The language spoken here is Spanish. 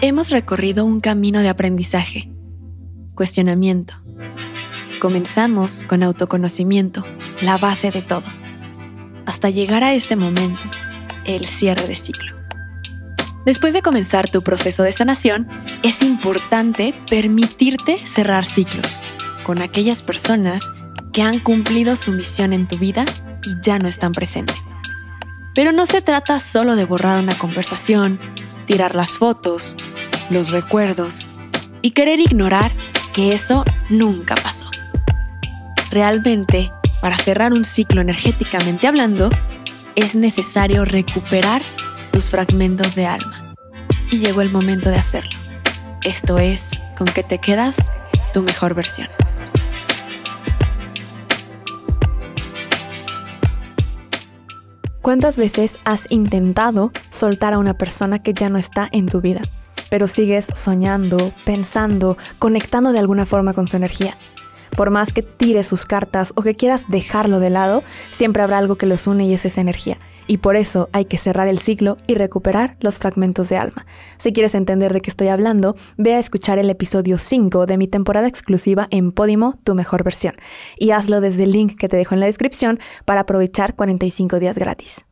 hemos recorrido un camino de aprendizaje, cuestionamiento. Comenzamos con autoconocimiento, la base de todo, hasta llegar a este momento, el cierre de ciclo. Después de comenzar tu proceso de sanación, es importante permitirte cerrar ciclos con aquellas personas que han cumplido su misión en tu vida y ya no están presentes. Pero no se trata solo de borrar una conversación, tirar las fotos, los recuerdos y querer ignorar que eso nunca pasó. Realmente, para cerrar un ciclo energéticamente hablando, es necesario recuperar tus fragmentos de alma. Y llegó el momento de hacerlo. Esto es, con que te quedas tu mejor versión. ¿Cuántas veces has intentado soltar a una persona que ya no está en tu vida, pero sigues soñando, pensando, conectando de alguna forma con su energía? Por más que tires sus cartas o que quieras dejarlo de lado, siempre habrá algo que los une y es esa energía. Y por eso hay que cerrar el ciclo y recuperar los fragmentos de alma. Si quieres entender de qué estoy hablando, ve a escuchar el episodio 5 de mi temporada exclusiva en Podimo, tu mejor versión. Y hazlo desde el link que te dejo en la descripción para aprovechar 45 días gratis.